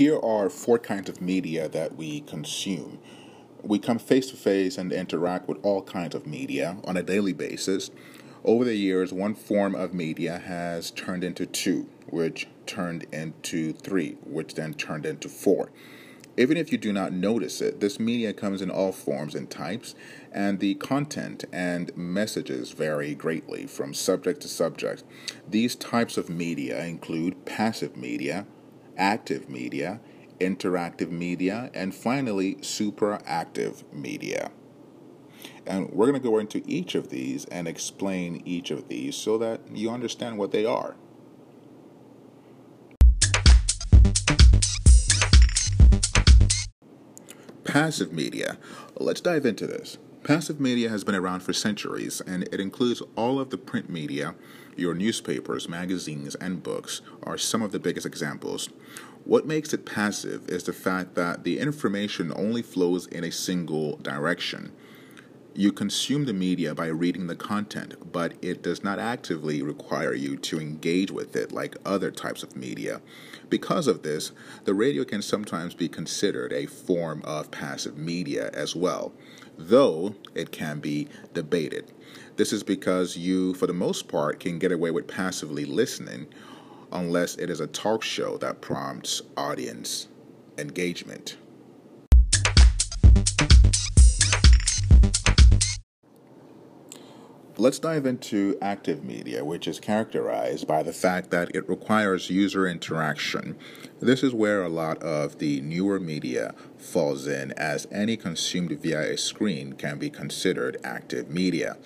here are four kinds of media that we consume. We come face to face and interact with all kinds of media on a daily basis. Over the years, one form of media has turned into two, which turned into three, which then turned into four. Even if you do not notice it, this media comes in all forms and types, and the content and messages vary greatly from subject to subject. These types of media include passive media, active media, interactive media, and finally, superactive media. And we're going to go into each of these and explain each of these so that you understand what they are. Passive media. Let's dive into this. Passive media has been around for centuries, and it includes all of the print media. Your newspapers, magazines, and books are some of the biggest examples. What makes it passive is the fact that the information only flows in a single direction. You consume the media by reading the content, but it does not actively require you to engage with it like other types of media. Because of this, the radio can sometimes be considered a form of passive media as well, though it can be debated. This is because you, for the most part, can get away with passively listening unless it is a talk show that prompts audience engagement. Let's dive into active media, which is characterized by the fact that it requires user interaction. This is where a lot of the newer media falls in, as any consumed via a screen can be considered active media.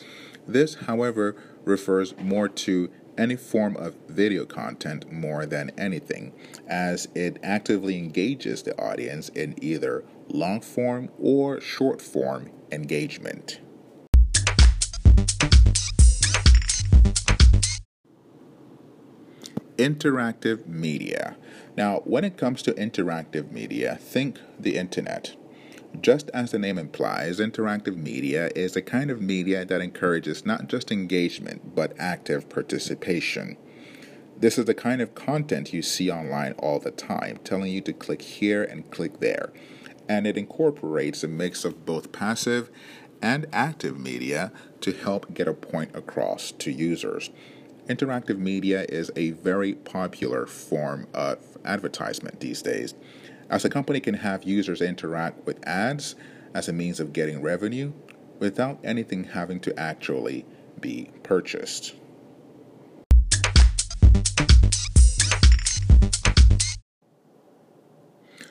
This, however, refers more to any form of video content more than anything, as it actively engages the audience in either long form or short form engagement. Interactive media. Now, when it comes to interactive media, think the internet. Just as the name implies, interactive media is a kind of media that encourages not just engagement, but active participation. This is the kind of content you see online all the time, telling you to click here and click there. And it incorporates a mix of both passive and active media to help get a point across to users. Interactive media is a very popular form of advertisement these days, as a company can have users interact with ads as a means of getting revenue without anything having to actually be purchased.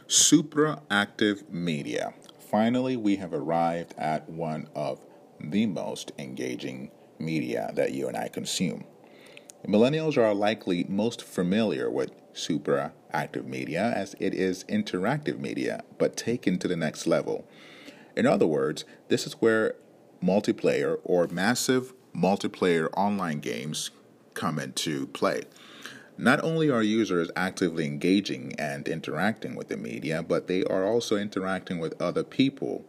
Superactive media. Finally, we have arrived at one of the most engaging media that you and I consume. Millennials are likely most familiar with super active media as it is interactive media, but taken to the next level. In other words, this is where multiplayer or massive multiplayer online games come into play. Not only are users actively engaging and interacting with the media, but they are also interacting with other people.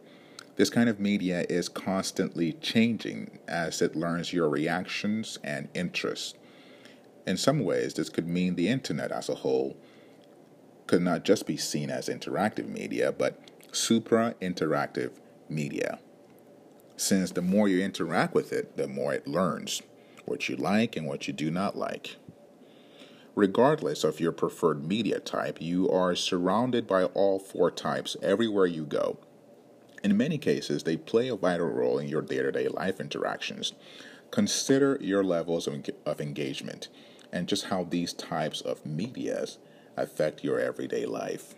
This kind of media is constantly changing as it learns your reactions and interests. In some ways, this could mean the internet as a whole could not just be seen as interactive media, but supra interactive media. Since the more you interact with it, the more it learns what you like and what you do not like. Regardless of your preferred media type, you are surrounded by all four types everywhere you go. In many cases, they play a vital role in your day to day life interactions. Consider your levels of, of engagement and just how these types of medias affect your everyday life.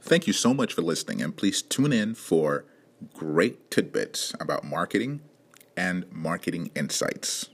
Thank you so much for listening, and please tune in for great tidbits about marketing and marketing insights.